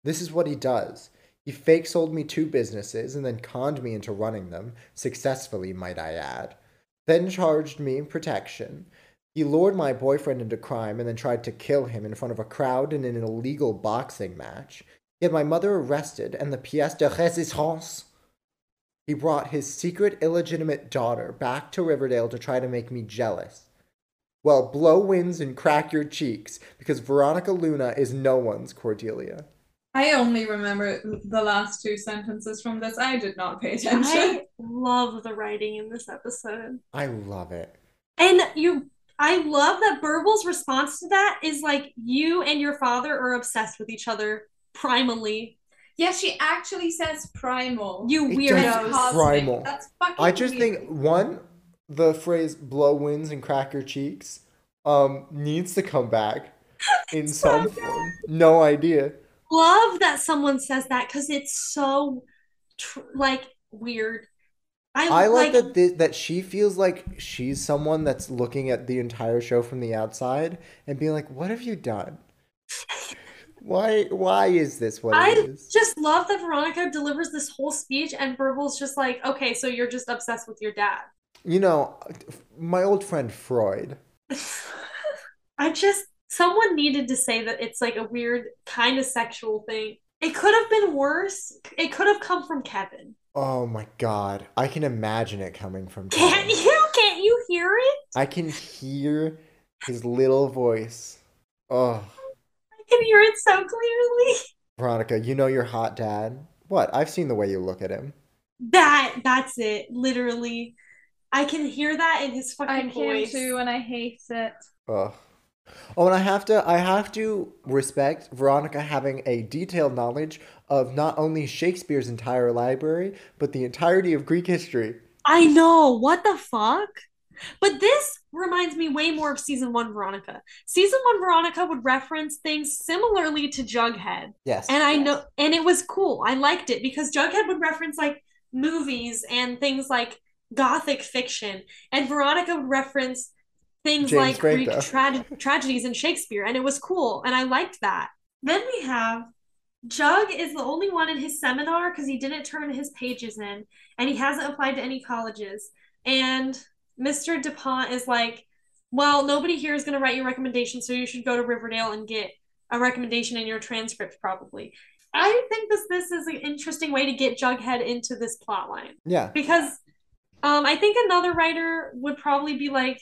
This is what he does. He fake sold me two businesses and then conned me into running them, successfully, might I add. Then charged me protection. He lured my boyfriend into crime and then tried to kill him in front of a crowd in an illegal boxing match. He had my mother arrested and the pièce de résistance. He brought his secret illegitimate daughter back to Riverdale to try to make me jealous. Well, blow winds and crack your cheeks, because Veronica Luna is no one's Cordelia. I only remember the last two sentences from this. I did not pay attention. I love the writing in this episode. I love it. And you I love that Burble's response to that is like you and your father are obsessed with each other primally. Yeah, she actually says primal. You It weirdos. Primal. That's fucking I just weird. think one, the phrase "blow winds and crack your cheeks" um needs to come back in some form. No idea. love that someone says that because it's so tr- like weird. I, I like, like, that thi- that she feels like she's someone that's looking at the entire show from the outside and being like, "What have you done? Why? Why is this what I it is?" just love that Veronica delivers this whole speech and Burble's just like, okay, so you're just obsessed with your dad. You know, my old friend Freud. I just someone needed to say that it's like a weird kind of sexual thing. It could have been worse. It could have come from Kevin. Oh my god, I can imagine it coming from. Can't you? Can't you hear it? I can hear his little voice. Oh, I can hear it so clearly. Veronica, you know your hot dad. What? I've seen the way you look at him. That that's it. Literally. I can hear that in his fucking I fucking can voice. too, and I hate it. Ugh. Oh, and I have to I have to respect Veronica having a detailed knowledge of not only Shakespeare's entire library, but the entirety of Greek history. I know. What the fuck? But this reminds me way more of season one Veronica. Season one Veronica would reference things similarly to Jughead. Yes. And I know, and it was cool. I liked it because Jughead would reference like movies and things like gothic fiction, and Veronica would reference things James like. Greek tra- tragedies in Shakespeare, and it was cool, and I liked that. Then we have Jug is the only one in his seminar because he didn't turn his pages in, and he hasn't applied to any colleges. And Mr. DuPont is like, "Well, nobody here is going to write your recommendation, so you should go to Riverdale and get a recommendation in your transcript, probably." I think this this is an interesting way to get Jughead into this plot line Yeah. because um, I think another writer would probably be like,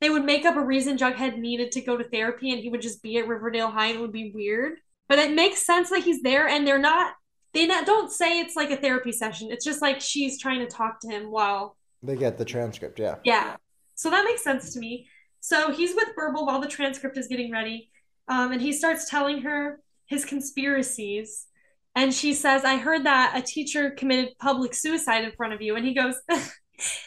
they would make up a reason Jughead needed to go to therapy and he would just be at Riverdale High and it would be weird. But it makes sense that he's there and they're not, they not, don't say it's like a therapy session. It's just like she's trying to talk to him while, They get the transcript, yeah. yeah. So that makes sense to me. So he's with Burble while the transcript is getting ready. Um, and he starts telling her his conspiracies. And she says, I heard that a teacher committed public suicide in front of you. And he goes,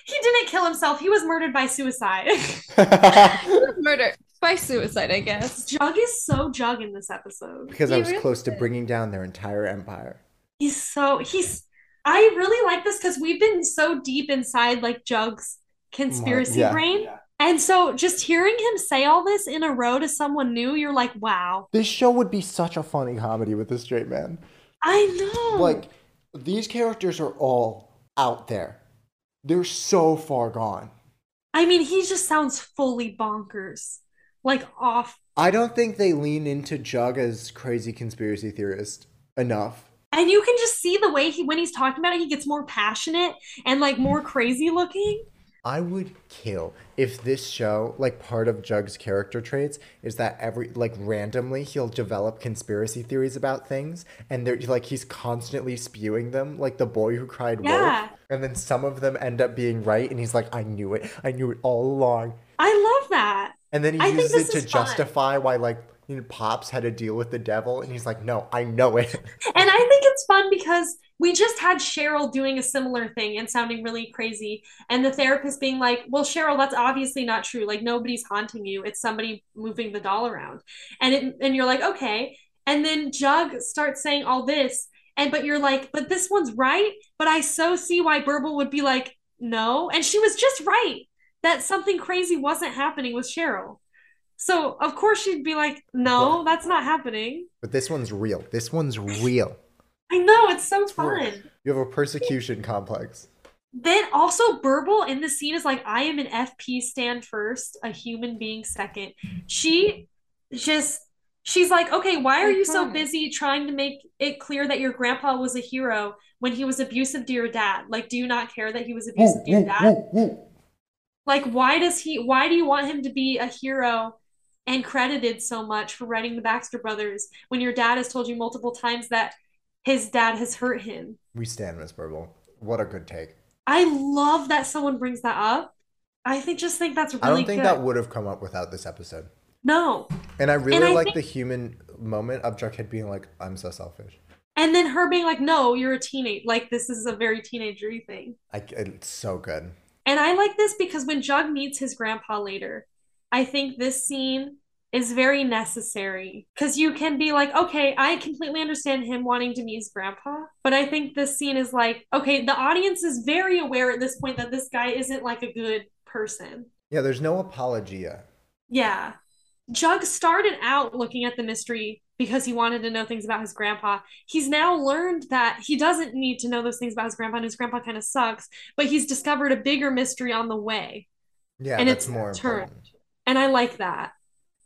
he didn't kill himself. He was murdered by suicide. Murder by suicide, I guess. Jug is so Jug in this episode. because I was really close to bringing down their entire empire. He's so, he's, I really like this because we've been so deep inside like Jug's conspiracy yeah. brain. And so just hearing him say all this in a row to someone new, you're like, wow, This show would be such a funny comedy with a straight man. I know. Like, these characters are all out there. They're so far gone. I mean, he just sounds fully bonkers, like off. I don't think they lean into Jug as crazy conspiracy theorist enough. And you can just see the way he, when he's talking about it, he gets more passionate and like more crazy looking. I would kill if this show, like part of Jug's character traits, is that every like randomly he'll develop conspiracy theories about things, and they're like he's constantly spewing them, like the boy who cried Yeah. wolf, and then some of them end up being right, and he's like, I knew it, I knew it all along, I love that. and then he I uses it to fun. justify why like you know, Pops had to deal with the devil, and he's like, No, I know it. And I think it's fun because we just had Cheryl doing a similar thing and sounding really crazy. And the therapist being like, Well, Cheryl, that's obviously not true. Like nobody's haunting you. It's somebody moving the doll around. And it and you're like, okay. And then Jug starts saying all this. And but you're like, but this one's right. But I so see why Burble would be like, no. And she was just right that something crazy wasn't happening with Cheryl. So of course she'd be like, no, that's not happening. but this one's real. This one's real. I know it's so real. fun. You have a persecution complex. Then also Burble in the scene is like, I am an FP stand first, a human being second. She just she's like, okay, why are you so busy trying to make it clear that your grandpa was a hero when he was abusive to your dad? Like, do you not care that he was abusive to your dad? Like, why does he why do you want him to be a hero and credited so much for writing the Baxter brothers when your dad has told you multiple times that his dad has hurt him? We stand Miss Burble. What a good take. I love that someone brings that up. I think just think that's really I don't think good. that would have come up without this episode. no. And I really I like think- the human moment of Jughead being like, I'm so selfish. And then her being like, "No, you're a teenage. Like this is a very teenagery thing." I, it's so good. And I like this because when Jug meets his grandpa later, I think this scene is very necessary because you can be like, okay, I completely understand him wanting to meet his grandpa, but I think this scene is like, okay, the audience is very aware at this point that this guy isn't like a good person. Yeah, there's no apologia. Yeah. Jug started out looking at the mystery because he wanted to know things about his grandpa. He's now learned that he doesn't need to know those things about his grandpa, and his grandpa kind of sucks, but he's discovered a bigger mystery on the way. Yeah, And that's it's more turned. important. And I like that.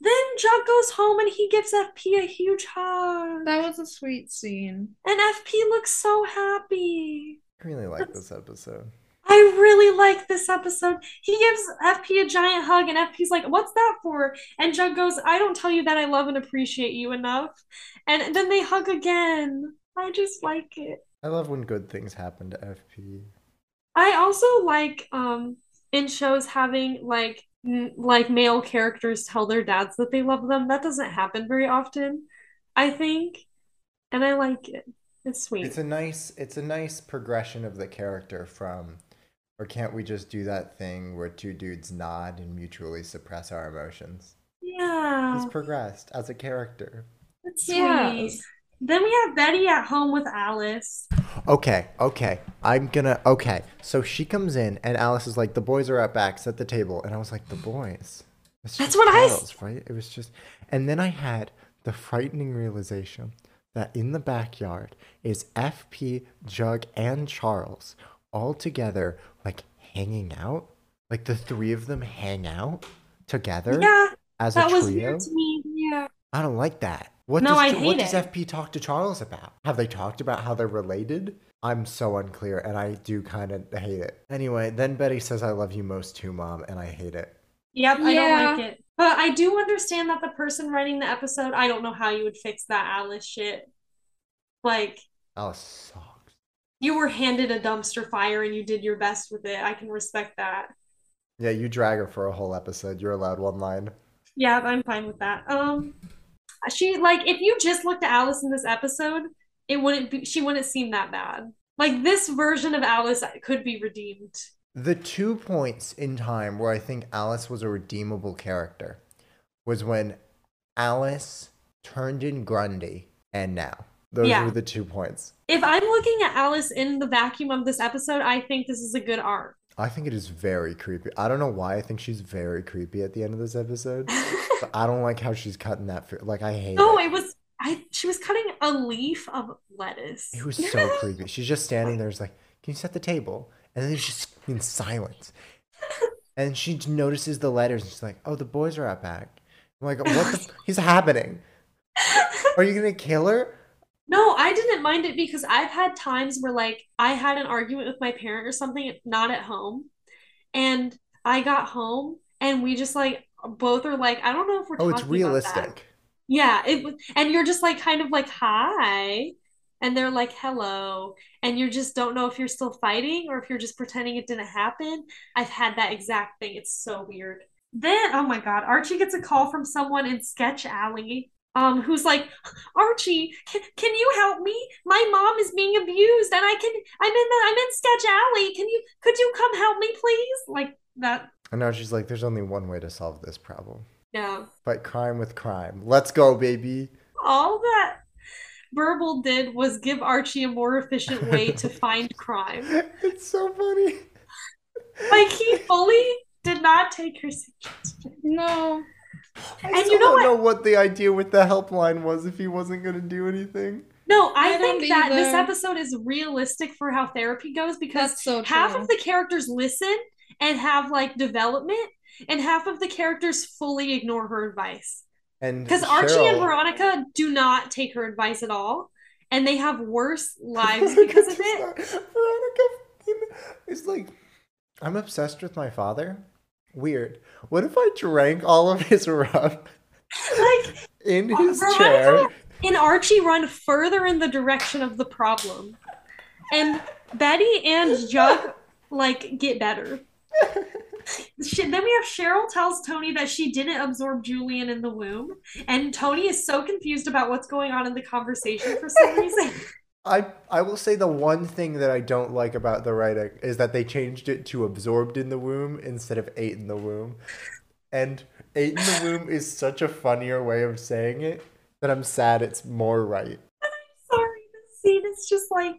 Then Jug goes home and he gives FP a huge hug. That was a sweet scene. And FP looks so happy. I really like this episode. I really like this episode. He gives FP a giant hug, and FP's like, What's that for? And Jug goes, I don't tell you that I love and appreciate you enough. And then they hug again. I just like it. I love when good things happen to FP. I also like um in shows having like n- like male characters tell their dads that they love them. That doesn't happen very often, I think. And I like it. It's sweet. It's a nice it's a nice progression of the character from or can't we just do that thing where two dudes nod and mutually suppress our emotions? yeah. He's progressed as a character. It's sweet. Yes. Then we have Betty at home with Alice. Okay, okay. I'm gonna okay. So she comes in and Alice is like, the boys are at back, set the table. And I was like, the boys. That's what what I right? It was just, and then I had the frightening realization that in the backyard is FP, Jug, and Charles all together, like hanging out. Like the three of them hang out together Yeah, as a that was trio. weird to me. Yeah. I don't like that. What No, does I J- what hate does it. FP talk to Charles about? Have they talked about how they're related? I'm so unclear, and I do kind of hate it. Anyway, then Betty says, "I love you most too, mom," and I hate it. Yep, I don't like it. But I do understand that the person writing the episode, I don't know how you would fix that Alice shit. Like, Alice sucks. you were handed a dumpster fire and you did your best with it. I can respect that. Yeah, you drag her for a whole episode. You're allowed one line. Yeah, I'm fine with that. Um, she like if you just looked at Alice in this episode, it wouldn't be she wouldn't seem that bad. Like this version of Alice could be redeemed. The two points in time where I think Alice was a redeemable character was when Alice turned in Grundy and now. Those Yeah. were the two points. If I'm looking at Alice in the vacuum of this episode, I think this is a good arc. I think it is very creepy. I don't know why I think she's very creepy at the end of this episode, but I don't like how she's cutting that. Fi- like I hate No, it. it was I she was cutting a leaf of lettuce. It was so creepy. She's just standing there. She's like, "Can you set the table?" And then there's just in silence. And she notices the letters. And she's like, "Oh, the boys are out back." I'm like, "What the? f- is happening? Are you gonna kill her?" No, I didn't mind it because I've had times where like I had an argument with my parent or something, not at home, and I got home and we just like both are like, I don't know if we're Oh, it's talking about that. realistic. Yeah, it was, and you're just like kind of like hi, and they're like hello, and you just don't know if you're still fighting or if you're just pretending it didn't happen. I've had that exact thing. It's so weird. Then, oh my God, Archie gets a call from someone in Sketch Alley, um, who's like, Archie, can, can you help me? My mom is being abused, and I can, I'm in the, I'm in Sketch Alley. Can you, could you come help me, please? Like that. And now she's like, "There's only one way to solve this problem: Yeah. fight crime with crime. Let's go, baby." all that Burble did was give Archie a more efficient way to find crime. It's so funny. Like he fully did not take her suggestion. No. I And you know don't what? know what the idea with the helpline was if he wasn't gonna do anything. No, I, I think don't that this episode is realistic for how therapy goes because so half of the characters listen and have like development, and half of the characters fully ignore her advice. And Because Archie and Veronica do not take her advice at all, and they have worse lives because of it. Veronica is like, I'm obsessed with my father. Weird. What if I drank all of his rum Like in uh, his Veronica chair? and Archie run further in the direction of the problem. And Betty and Jug like get better. Then we have Cheryl tells Tony that she didn't absorb Julian in the womb, and Tony is so confused about what's going on in the conversation for some reason. I I will say the one thing that I don't like about the writing is that they changed it to absorbed in the womb instead of ate in the womb. And ate in the womb is such a funnier way of saying it that I'm sad it's more right. I'm sorry, this scene is just like,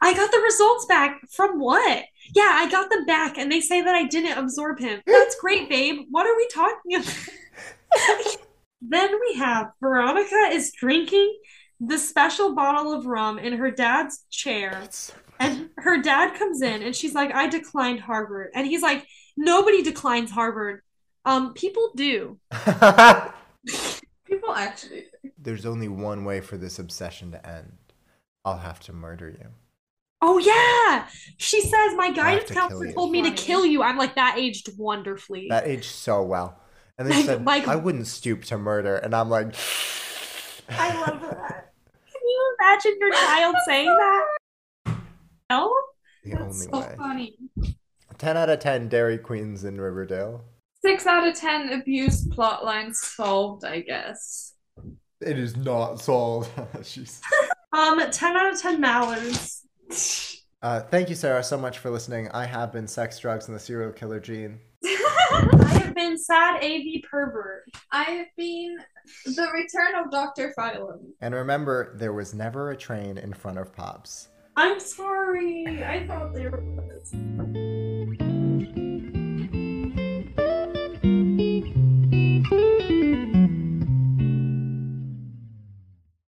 I got the results back from what? Yeah, I got them back, and they say that I didn't absorb him. That's great, babe. What are we talking about? then we have Veronica is drinking the special bottle of rum in her dad's chair, It's and her dad comes in, and she's like, "I declined Harvard," and he's like, "Nobody declines Harvard. Um, people do." People actually. There's only one way for this obsession to end. I'll have to murder you. Oh yeah, she says my guidance to counselor told me to kill you. I'm like that aged wonderfully. That aged so well. And they Like- said, like- I wouldn't stoop to murder. And I'm like, I love that. Can you imagine your child saying that? No. the That's only so way. funny. 10 out of 10 Dairy Queens in Riverdale. Six out of ten abuse plot lines solved, I guess. It is not solved. She's... Um, ten out of ten mallards. Uh, thank you, Sarah, so much for listening. I have been Sex, Drugs, and the Serial Killer Gene. I have been sad AV pervert. I have been the return of Dr. Phylum. And remember, there was never a train in front of Pops. I'm sorry. I thought there was.